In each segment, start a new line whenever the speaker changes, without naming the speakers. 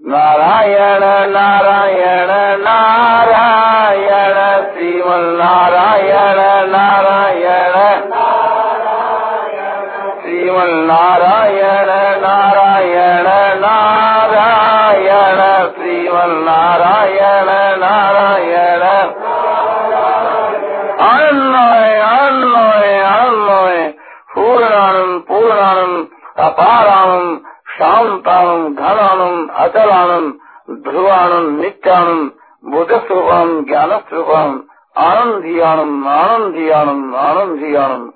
नारायण नारायण नारायण श्रीमन नारायण। नारायण श्रीमन नारायण नारायण। नारायण श्रीमन नारायण। नारायण अन्वय अन्वय अन्वय। पूर्णानंद पूर्णानंद, अपारानंद शांतानंद घनानंद अचलानंद, ध्रुवानंद, नित्यानंद बुद्ध स्वरूपानंद ज्ञान स्वरूपानंद आनंद ही आनंद आनंद ही आनंद आनंद ही आनंद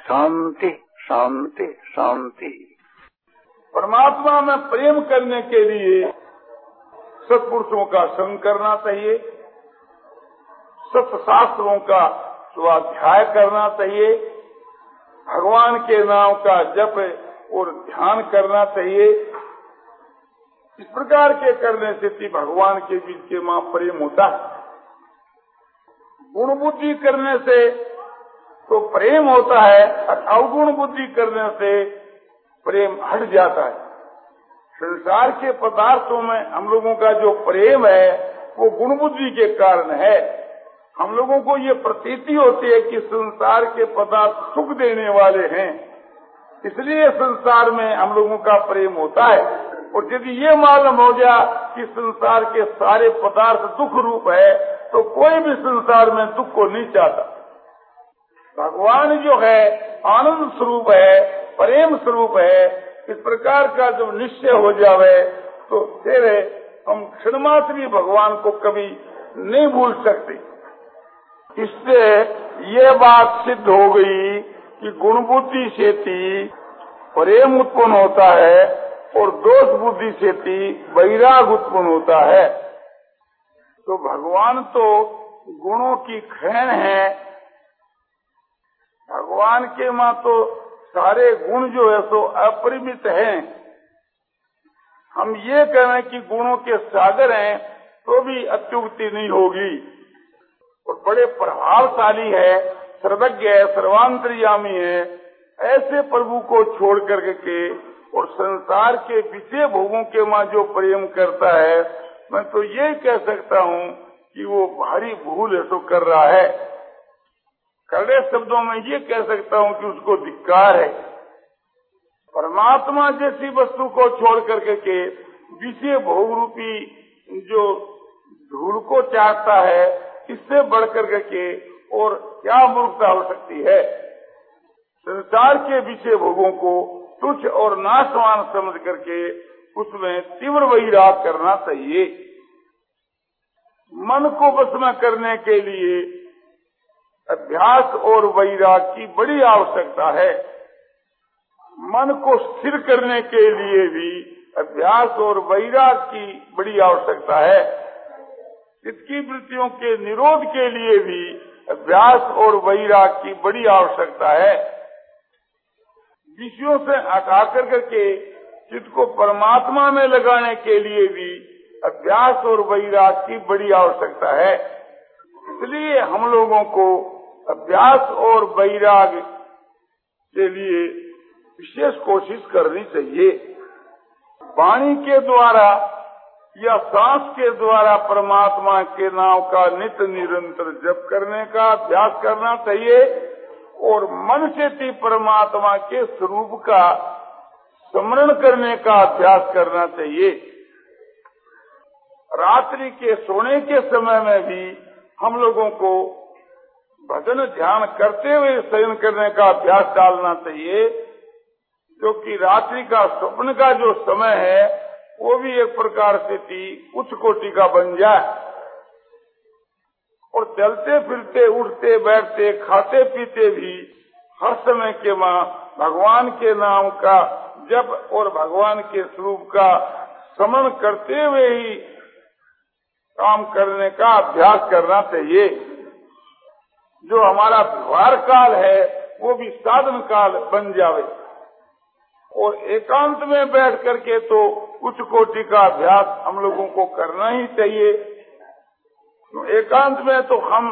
शांति शांति शांति।
परमात्मा में प्रेम करने के लिए सत्पुरुषों का संग करना चाहिए, सत्शास्त्रों का स्वाध्याय करना चाहिए, भगवान के नाम का जप और ध्यान करना चाहिए इस प्रकार के करने से भी भगवान के बीच के माँ प्रेम होता है। गुण बुद्धि करने से तो प्रेम होता है और अवगुण बुद्धि करने से प्रेम हट जाता है। संसार के पदार्थों में हम लोगों का जो प्रेम है, वो गुण बुद्धि के कारण है। हम लोगों को ये प्रतीति होती है कि संसार के पदार्थ सुख देने वाले हैं। इसलिए संसार में हम लोगों का प्रेम होता है। और यदि ये मालूम हो गया कि संसार के सारे पदार्थ दुख रूप है तो कोई भी संसार में दुख को नहीं चाहता। भगवान जो है, आनंद स्वरूप है, प्रेम स्वरूप है, इस प्रकार का जब निश्चय हो जावे तो फिर हम क्षणमात्र भगवान को कभी नहीं भूल सकते। इससे ये बात सिद्ध हो गई कि गुण बुद्धि से प्रेम उत्पन्न होता है और दोष बुद्धि से भी वैराग उत्पन्न होता है। तो भगवान तो गुणों की खैन है। भगवान के माँ तो सारे गुण जो है सो अपरिमित हैं। हम ये कह रहे हैं कि गुणों के सागर हैं तो भी अत्युक्ति नहीं होगी। और बड़े प्रभावशाली है, सर्वज्ञ है, सर्वांतरयामी है। ऐसे प्रभु को छोड़ करके के और संसार के विषय भोगों के माँ जो प्रेम करता है, मैं तो ये कह सकता हूँ कि वो भारी भूल तो कर रहा है। कड़े शब्दों में ये कह सकता हूँ कि उसको धिक्कार है। परमात्मा जैसी वस्तु को छोड़ करके के विषय भोग रूपी जो धूल को चाहता है, इससे बढ़ करके के और क्या मूर्खता हो सकती है? संसार के विषय भोगों को तुच्छ और नाशवान समझ करके उसमें तीव्र वैराग करना चाहिए। मन को बस में करने के लिए अभ्यास और वैराग की बड़ी आवश्यकता है। मन को स्थिर करने के लिए भी अभ्यास और वैराग की बड़ी आवश्यकता है। इसकी वृत्तियों के निरोध के लिए भी अभ्यास और वैराग की बड़ी आवश्यकता है। विषयों से हटा कर करके चित्त को परमात्मा में लगाने के लिए भी अभ्यास और वैराग की बड़ी आवश्यकता है। इसलिए हम लोगों को अभ्यास और वैराग के लिए विशेष कोशिश करनी चाहिए। वाणी के द्वारा या सांस के द्वारा परमात्मा के नाम का नित्य निरंतर जप करने का अभ्यास करना चाहिए। और मन से भी परमात्मा के स्वरूप का स्मरण करने का अभ्यास करना चाहिए। रात्रि के सोने के समय में भी हम लोगों को भजन ध्यान करते हुए शयन करने का अभ्यास डालना चाहिए क्योंकि रात्रि का स्वप्न का जो समय है, वो भी एक प्रकार से थी उच्च कोटि का बन जाए। और चलते फिरते, उठते, बैठते, खाते पीते भी हर समय के माँ भगवान के नाम का जब और भगवान के स्वरूप का समन करते हुए ही काम करने का अभ्यास करना चाहिए। जो हमारा व्यवहार काल है, वो भी साधन काल बन जावे। और एकांत में बैठ करके तो उच्च कोटि का अभ्यास हम लोगों को करना ही चाहिए। तो एकांत में तो हम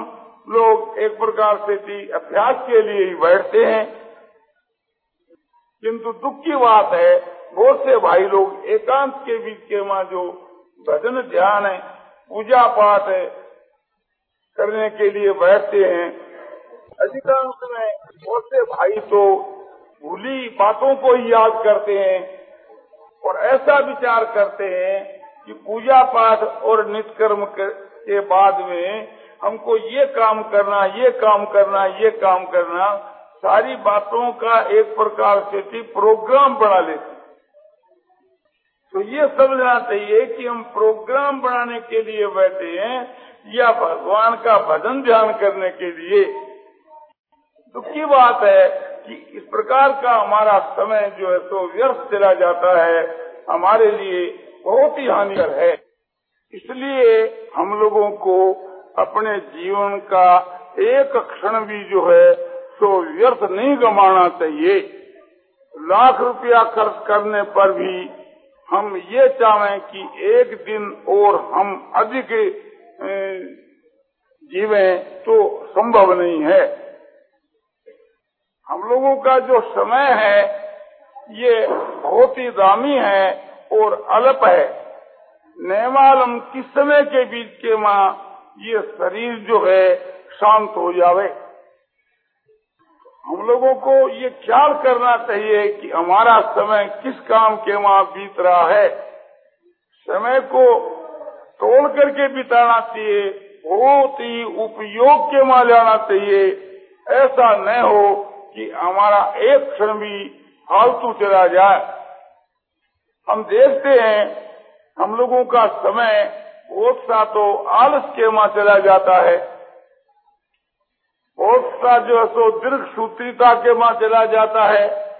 लोग एक प्रकार से भी अभ्यास के लिए ही बैठते हैं। किंतु दुख की बात है, बहुत से भाई लोग एकांत के बीच के माँ जो भजन ध्यान है, पूजा पाठ है, करने के लिए बैठते हैं। अधिकांश में बहुत से भाई तो भूली बातों को ही याद करते हैं और ऐसा विचार करते हैं कि पूजा पाठ और निष्कर्म के बाद में हमको ये काम करना, ये काम करना, ये काम करना, सारी बातों का एक प्रकार से थी प्रोग्राम बना लेते तो ये समझना चाहिए कि हम प्रोग्राम बनाने के लिए बैठे हैं या भगवान का भजन ध्यान करने के लिए। दुख की बात है कि इस प्रकार का हमारा समय जो है तो व्यर्थ चला जाता है। हमारे लिए बहुत ही हानिकर है। इसलिए हम लोगों को अपने जीवन का एक क्षण भी जो है तो व्यर्थ नहीं गमाना चाहिए। लाख रुपया खर्च करने पर भी हम ये चाहें कि एक दिन और हम अधिक जीवे तो संभव नहीं है। हम लोगों का जो समय है, ये बहुत ही दामी है और अल्प है। नैमालम किस समय के बीच के माँ ये शरीर जो है शांत हो जावे? हम लोगों को ये ख्याल करना चाहिए कि हमारा समय किस काम के वहाँ बीत रहा है। समय को तोड़ करके बिताना चाहिए, बहुत ही उपयोग के वहाँ जाना चाहिए। ऐसा न हो कि हमारा एक क्षण भी फालतू चला जाए। हम देखते हैं हम लोगों का समय बहुत सा तो आलस के माँ चला जाता है। बहुत सा जो है सो दीर्घ सूत्रिता के माँ चला जाता है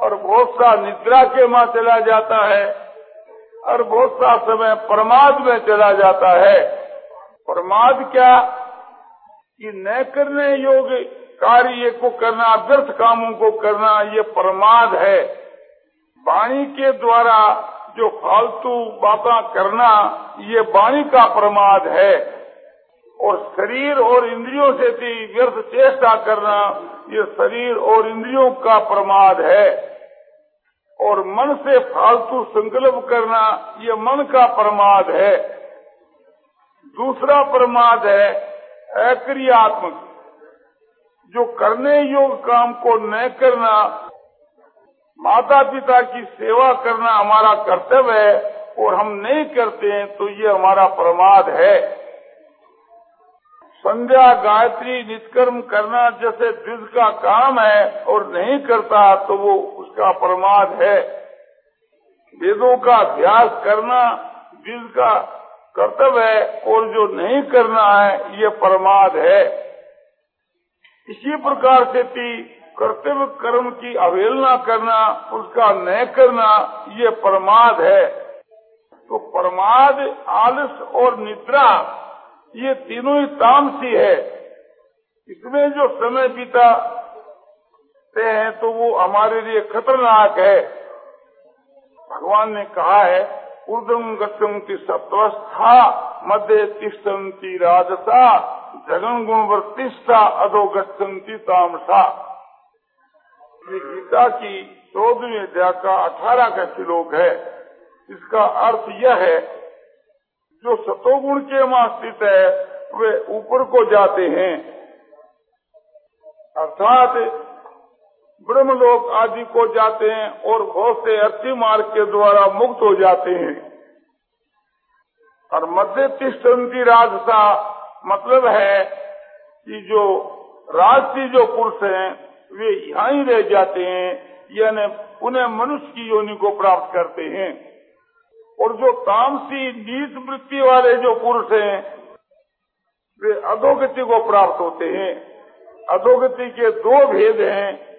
और बहुत सा निद्रा के माँ चला जाता है और बहुत सा समय प्रमाद में चला जाता है। प्रमाद क्या? कि न करने योग्य कार्य को करना, व्यर्थ कामों को करना, ये प्रमाद है। वाणी के द्वारा जो फालतू बातें करना, ये वाणी का प्रमाद है। और शरीर और इंद्रियों से भी व्यर्थ चेष्टा करना, ये शरीर और इंद्रियों का प्रमाद है। और मन से फालतू संकल्प करना, ये मन का प्रमाद है। दूसरा प्रमाद है, अक्रियात्मक। जो करने योग काम को न करना माता पिता की सेवा करना हमारा कर्तव्य है और हम नहीं करते हैं तो ये हमारा प्रमाद है। संध्या गायत्री निष्कर्म करना जैसे द्विज का काम है और नहीं करता तो वो उसका प्रमाद है। वेदों का अभ्यास करना द्विज का कर्तव्य है और जो नहीं करना है, ये प्रमाद है। इसी प्रकार से कर्तव्य कर्म की अवहेलना करना, उसका न करना, ये प्रमाद है। तो प्रमाद, आलस और निद्रा, ये तीनों ही तामसी है। इसमें जो समय बीता हैं तो वो हमारे लिए खतरनाक है। भगवान ने कहा है ऊर्धम गति सत्वस्था मध्य तिष्ठती राजसा जगन गुण वर्तिष्ठा अधो गति तामसा। ये गीता की चौदहवीं अध्याय का अठारह का श्लोक है। इसका अर्थ यह है, जो सतोगुण के वहाँ स्थित है, वे ऊपर को जाते हैं। अर्थात ब्रह्मलोक आदि को जाते हैं और बहुत से अर्थी मार्ग के द्वारा मुक्त हो जाते हैं। और मध्य तिष्ठंती राजसा मतलब है कि जो राजसी जो पुरुष हैं वे यहाँ ही रह जाते हैं, यानी उन्हें मनुष्य की योनि को प्राप्त करते हैं। और जो तामसी नीच वृत्ति वाले जो पुरुष हैं, वे अधोगति को प्राप्त होते हैं। अधोगति के दो भेद हैं।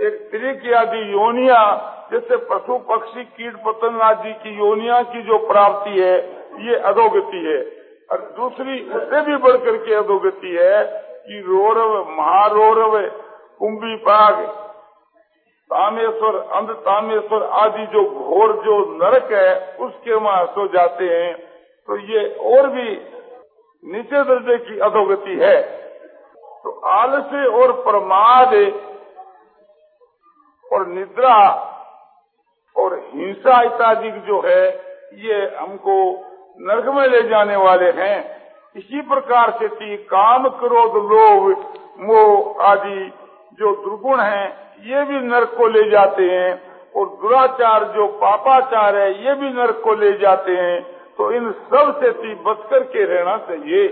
एक त्रिक आदि योनिया, जैसे पशु, पक्षी, कीट, पतंग आदि की योनिया की जो प्राप्ति है, ये अधोगति है। और दूसरी, उससे भी बढ़कर के अधोगति है कि रोरव, महारोरव कुंभी पाग तामेश्वर, अंध तामेश्वर आदि जो घोर, जो नरक है, उसके वहाँ सो जाते हैं। तो ये और भी नीचे दर्जे की अधोगति है। तो आलस्य और प्रमाद और निद्रा और हिंसा इत्यादि जो है, ये हमको नरक में ले जाने वाले हैं। इसी प्रकार से थी, काम क्रोध, लोभ, मोह आदि जो दुर्गुण हैं, ये भी नरक को ले जाते हैं। और दुराचार जो पापाचार है, ये भी नरक को ले जाते हैं। तो इन सबसे थी बच कर के रहना चाहिए।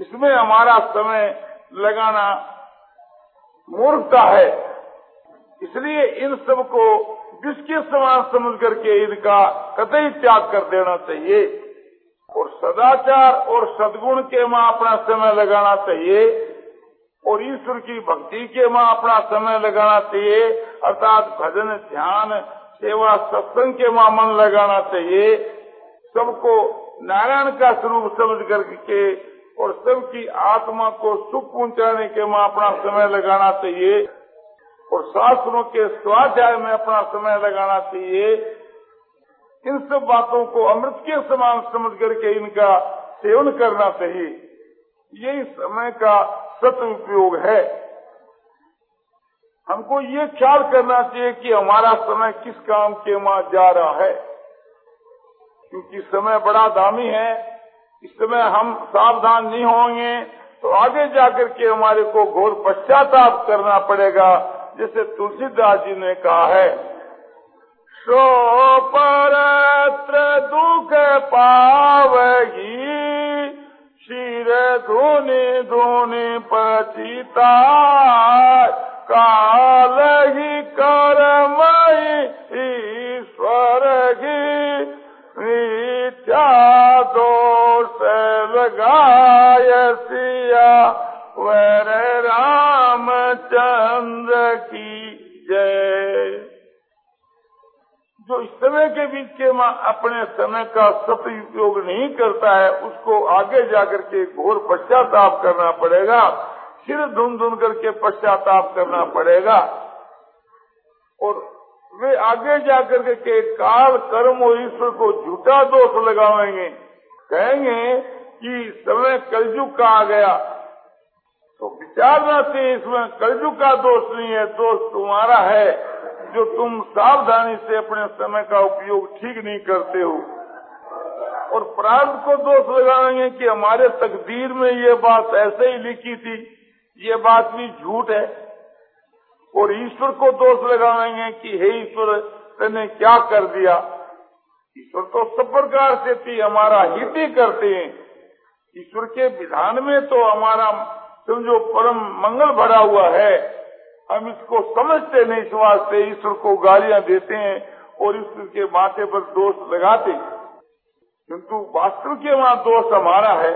इसमें हमारा समय लगाना मूर्खता है। इसलिए इन सबको जिसके समान समझ करके इनका कतई त्याग कर देना चाहिए। और सदाचार और सदगुण के माँ अपना समय लगाना चाहिए। और ईश्वर की भक्ति के माँ अपना समय लगाना चाहिए, अर्थात भजन, ध्यान, सेवा, सत्संग के माँ मन लगाना चाहिए। सबको नारायण का स्वरूप समझ करके और सबकी आत्मा को सुख पहुँचाने के माँ अपना समय लगाना चाहिए। और शास्त्रों के स्वाध्याय में अपना समय लगाना चाहिए। इन सब बातों को अमृत के समान समझ करके इनका सेवन करना चाहिए। यही समय का सदुपयोग है। हमको ये ख्याल करना चाहिए कि हमारा समय किस काम के माँ जा रहा है। क्योंकि समय बड़ा दामी है। इस समय हम सावधान नहीं होंगे तो आगे जाकर के हमारे को घोर पश्चाताप करना पड़ेगा, जैसे तुलसीदास जी ने कहा है। सो परत्र दुख पावगी। काल ही कर्म बीच के माँ अपने समय का सदुपयोग नहीं करता है, उसको आगे जाकर के घोर पश्चाताप करना पड़ेगा, सिर धुन धुन करके पश्चाताप करना पड़ेगा। और वे आगे जाकर के काल कर्म और ईश्वर को झूठा दोष लगाएँगे, कहेंगे कि समय कलयुग का आ गया। तो विचारना से इसमें कलयुग का दोष नहीं है, दोष तुम्हारा है। जो तुम सावधानी से अपने समय का उपयोग ठीक नहीं करते हो। और प्रार्थ को दोष लगाएँगे कि हमारे तकदीर में ये बात ऐसे ही लिखी थी, ये बात भी झूठ है। और ईश्वर को दोष लगाएँगे कि, हे ईश्वर, तेने क्या कर दिया? ईश्वर तो सब प्रकार से थी, हमारा हित ही करते हैं। ईश्वर के विधान में तो हमारा, समझो, परम मंगल भरा हुआ है। हम इसको समझते नहीं, इस वास्ते ईश्वर को गालियाँ देते हैं और ईश्वर के माथे पर दोष लगाते किंतु वास्तव के वहाँ दोष हमारा है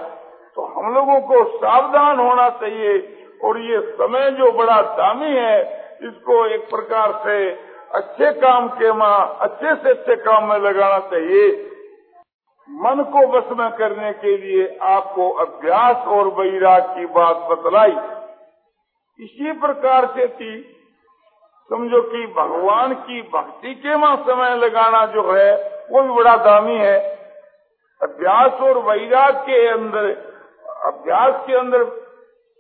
तो हम लोगों को सावधान होना चाहिए और ये समय जो बड़ा दामी है, इसको एक प्रकार से अच्छे काम के माँ, अच्छे से अच्छे काम में लगाना चाहिए। मन को वश में करने के लिए आपको अभ्यास और वैराग की बात बतलाई। इसी प्रकार से थी। समझो कि भगवान की भक्ति के माँ समय लगाना जो है, वो भी बड़ा दामी है। अभ्यास और वैराग के अंदर, अभ्यास के अंदर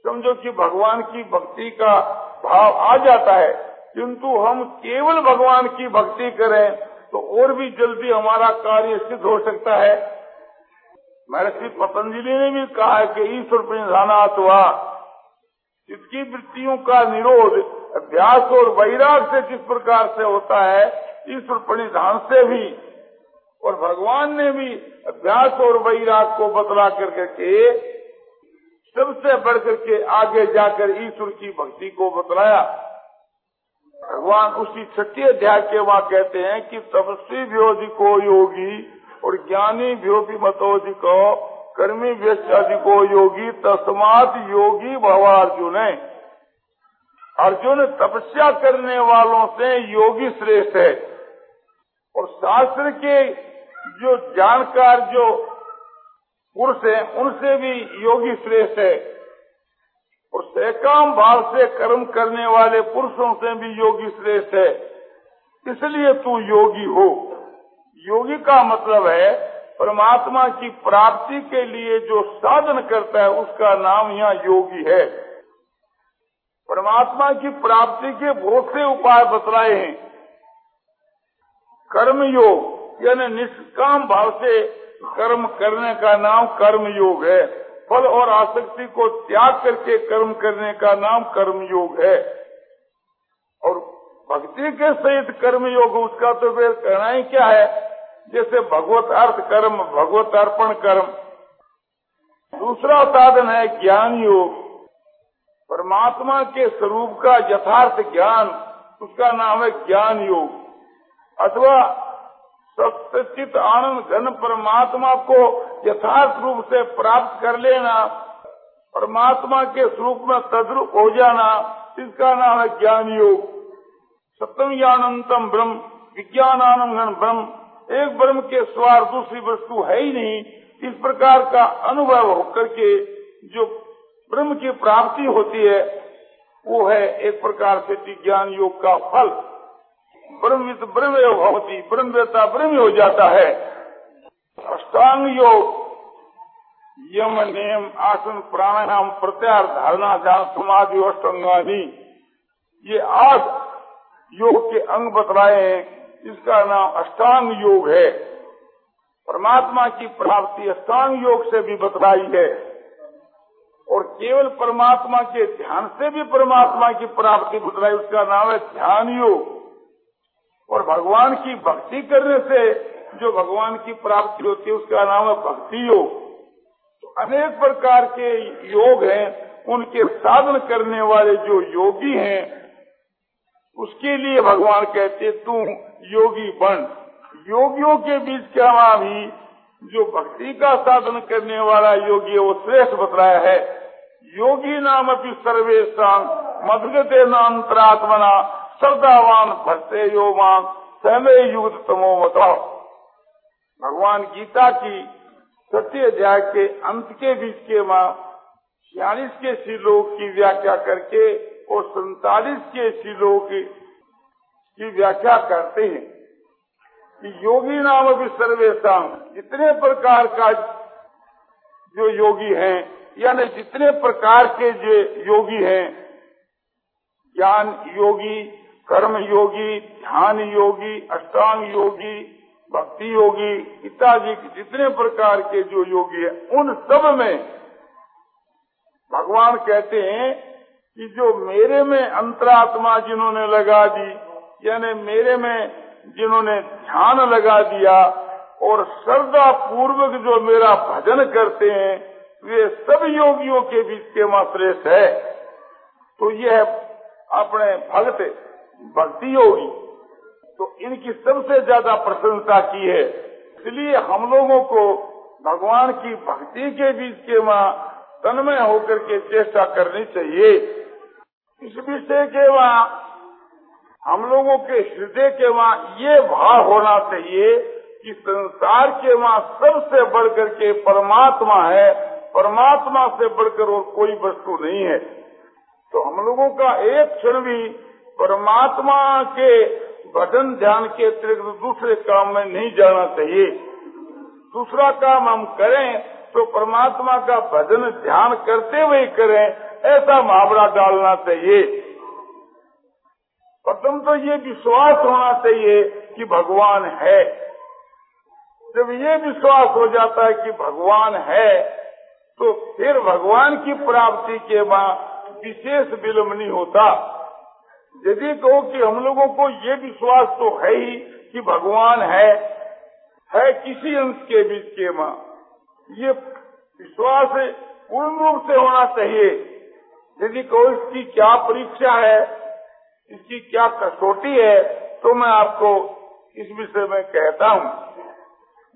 समझो कि भगवान की भक्ति का भाव आ जाता है। किंतु हम केवल भगवान की भक्ति करें तो और भी जल्दी हमारा कार्य सिद्ध हो सकता है। महर्षि पतंजलि ने भी कहा है कि ईश्वर प्रणिधानाथ हुआ इसकी वृत्तियों का निरोध अभ्यास और वैराग से जिस प्रकार से होता है, ईश्वर प्रणिधान से भी और भगवान ने भी अभ्यास और वैराग को बतला कर करके सबसे बढ़ करके आगे जाकर ईश्वर की भक्ति को बतलाया। भगवान उसी छठी अध्याय के वहाँ कहते हैं कि तपस्वी को योगी और ज्ञानी भी मतोधिको कर्मी व्यस्ताधिको योगी, तस्मात योगी भवा अर्जुन है। अर्जुन तपस्या करने वालों से योगी श्रेष्ठ है। और शास्त्र के जो जानकार, जो पुरुष है, उनसे भी योगी श्रेष्ठ है। और सहकाम भाव से कर्म करने वाले पुरुषों से भी योगी श्रेष्ठ है। इसलिए तू योगी हो। योगी का मतलब है परमात्मा की प्राप्ति के लिए जो साधन करता है, उसका नाम यहाँ योगी है। परमात्मा की प्राप्ति के बहुत से उपाय बतलाए हैं। कर्म योग यानी निष्काम भाव से कर्म करने का नाम कर्म योग है। फल और आसक्ति को त्याग करके कर्म करने का नाम कर्म योग है। और भक्ति के सहित कर्म योग उसका तो फिर कहना ही क्या है? जैसे भगवत अर्थ कर्म, भगवत अर्पण कर्म। दूसरा साधन है ज्ञान योग। परमात्मा के स्वरूप का यथार्थ ज्ञान, उसका नाम है ज्ञान योग। अथवा सत्यचित आनंद घन परमात्मा को यथार्थ रूप से प्राप्त कर लेना, परमात्मा के स्वरूप में तद्रुप हो जाना, इसका नाम है ज्ञान योग। सत्यम ज्ञानंतम ब्रह्म विज्ञानानंद घन ब्रह्म। एक ब्रह्म के स्वार दूसरी वस्तु है ही नहीं। इस प्रकार का अनुभव होकर के जो ब्रह्म की प्राप्ति होती है, वो है एक प्रकार से ज्ञान योग का फल। ब्रह्म ब्रह्म होती ब्रह्मता ब्रह्म हो जाता है। अष्टांग योग, यम नियम आसन प्राणायाम प्रत्यार धारणा ध्यान समाधि अष्टांगानी ये आठ योग के अंग बतलाए हैं। इसका नाम अष्टांग योग है। परमात्मा की प्राप्ति अष्टांग योग से भी बतलाई है। और केवल परमात्मा के ध्यान से भी परमात्मा की प्राप्ति बतलाई, उसका नाम है ध्यान योग। और भगवान की भक्ति करने से जो भगवान की प्राप्ति होती है, उसका नाम है भक्ति योग। तो अनेक प्रकार के योग हैं, उनके साधन करने वाले जो योगी हैं, उसके लिए भगवान कहते तू योगी बन। योगियों के बीच क्या भी जो भक्ति का साधन करने वाला योगी है, वो श्रेष्ठ बताया है। योगी नाम अपनी सर्वेशा मधुगते नान्तरात्मना श्रद्धावान भक्ते योमान समय युग तमो बताओ भगवान गीता की सत्य अध्याय के अंत के बीच के माँ छियालीस के श्लोक की व्याख्या करके और सैतालीस के श्लोक की व्याख्या करते हैं कि योगी नाम अभी सर्वेशा जितने प्रकार का जो योगी हैं, यानी जितने प्रकार के जो योगी हैं, ज्ञान योगी, कर्म योगी, ध्यान योगी, अष्टांग योगी, भक्ति योगी इत्यादि जितने प्रकार के जो योगी हैं, उन सब में भगवान कहते हैं कि जो मेरे में अंतरात्मा जिन्होंने लगा दी यानी मेरे में जिन्होंने ध्यान लगा दिया और श्रद्धा पूर्वक जो मेरा भजन करते हैं, वे सब योगियों के बीच के श्रेष्ठ है। तो यह अपने भक्त, भक्ति योगी तो इनकी सबसे ज़्यादा प्रशंसा की है। इसलिए हम लोगों को भगवान की भक्ति के बीच के माँ तन्मय होकर के चेष्टा करनी चाहिए। इस विषय के वहाँ हम लोगों के हृदय के वहाँ ये भाव होना चाहिए कि संसार के वहाँ सबसे बढ़कर के परमात्मा है। परमात्मा से बढ़कर और कोई वस्तु नहीं है। तो हम लोगों का एक क्षण भी परमात्मा के भजन ध्यान के अतिरिक्त दूसरे काम में नहीं जाना चाहिए। दूसरा काम हम करें तो परमात्मा का भजन ध्यान करते हुए करें, ऐसा मुहावरा डालना चाहिए। प्रथम तो ये विश्वास होना चाहिए कि भगवान है। जब ये विश्वास हो जाता है कि भगवान है तो फिर भगवान की प्राप्ति के बाद विशेष विलम्ब नहीं होता। यदि कहो कि हम लोगों को ये विश्वास तो है ही कि भगवान है है किसी अंश के बीच के माँ। ये विश्वास पूर्ण रूप से होना चाहिए। यदि कहो इसकी क्या परीक्षा है इसकी क्या कसौटी है तो मैं आपको इस विषय में कहता हूँ।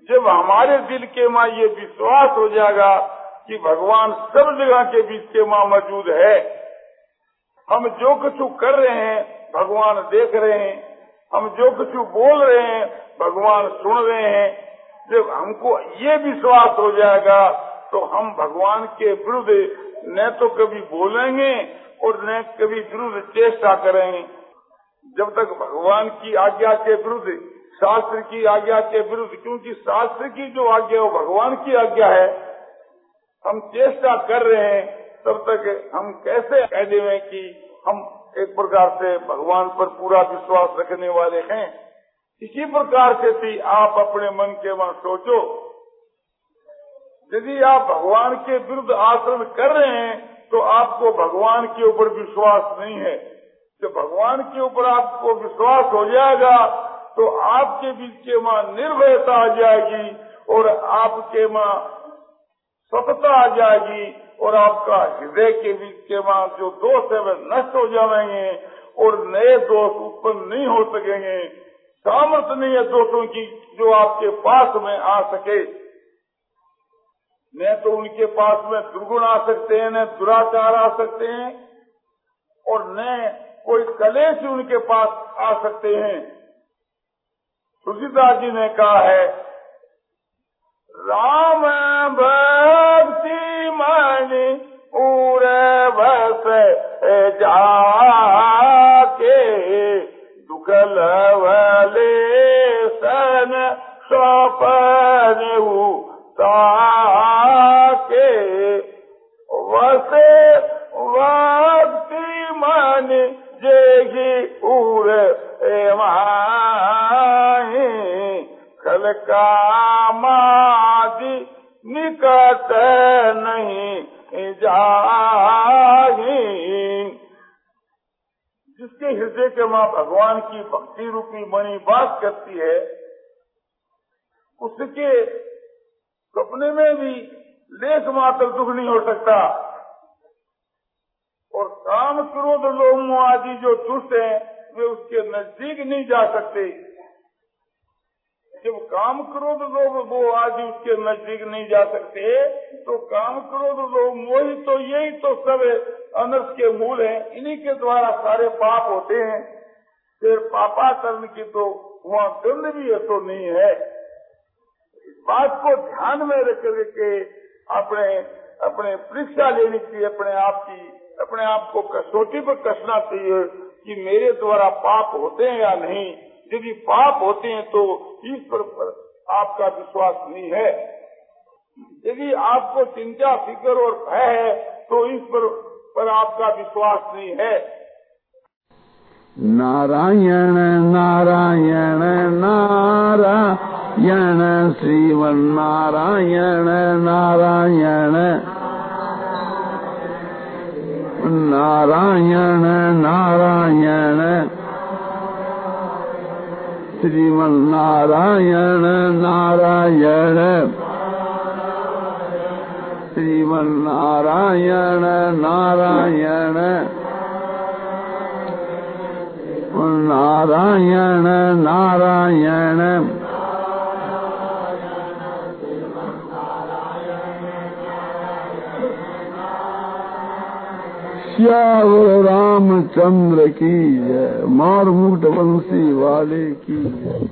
जब हमारे दिल के माँ ये विश्वास हो जाएगा कि भगवान सब जगह के बीच के माँ मौजूद है, हम जो कुछ कर रहे हैं, भगवान देख रहे हैं, हम जो कुछ बोल रहे हैं, भगवान सुन रहे हैं, जब हमको ये विश्वास हो जाएगा तो हम भगवान के विरुद्ध न तो कभी बोलेंगे और कभी विरुद्ध चेष्टा करें। जब तक भगवान की आज्ञा के विरुद्ध, शास्त्र की आज्ञा के विरुद्ध, क्योंकि शास्त्र की जो आज्ञा है, वो भगवान की आज्ञा है, हम चेष्टा कर रहे हैं, तब तक हम कैसे कह देवे कि हम एक प्रकार से भगवान पर पूरा विश्वास रखने वाले हैं। इसी प्रकार से भी आप अपने मन के वहाँ सोचो। यदि आप भगवान के विरुद्ध आचरण कर रहे हैं तो आपको भगवान के ऊपर विश्वास नहीं है। जब भगवान के ऊपर आपको विश्वास हो जाएगा तो आपके बीच के माँ निर्भयता आ जाएगी और आपके माँ सतता आ जाएगी और आपका हृदय के बीच के माँ जो दोष है, वे नष्ट हो जाएँगे और नए दोष उत्पन्न नहीं हो सकेंगे। सामर्थ्य नहीं है दोषों की जो आपके पास में आ सके। न तो उनके पास में दुर्गुण आ सकते हैं न दुराचार आ सकते हैं, और न कोई कलेश उनके पास आ सकते हैं। तुलसीदास जी ने कहा है, राम भक्ति मन उर बस जाके दुख लवले सन सपन ताके वसे भक्ति मन जेगी उर माही खल कामादि निकट नहीं जाही। जिसके हृदय के माँ भगवान की भक्ति रूपी मणि बात करती है, उसके सपने में भी लेख मात्र दुख नहीं हो सकता। और काम क्रोध लोग आदि जो दुष्ट हैं, वे उसके नज़दीक नहीं जा सकते। जब काम क्रोध लोग वो आदि उसके नज़दीक नहीं जा सकते तो काम क्रोध लोग मोही तो यही तो सब अनर्थ के मूल हैं। इन्हीं के द्वारा सारे पाप होते हैं। फिर पापा पापाकरण की तो वहाँ दंड भी है तो नहीं है। इस बात को ध्यान में रख करके अपने अपने परीक्षा लेनी चाहिए अपने आप की, अपने आप को कसौटी पर कसना चाहिए कि मेरे द्वारा पाप होते हैं या नहीं। यदि पाप होते हैं तो ईश्वर पर आपका विश्वास नहीं है। यदि आपको चिंता, फ़िक्र और भय है तो ईश्वर पर आपका विश्वास नहीं है।
नारायण नारायण नारायण श्रीमन नारायण नारायण नारायण नारायण श्रीमन नारायण नारायण श्रीमन नारायण नारायण नारायण नारायण श्यावर रामचंद्र की जय मार मुकुट वंशी वाले की जय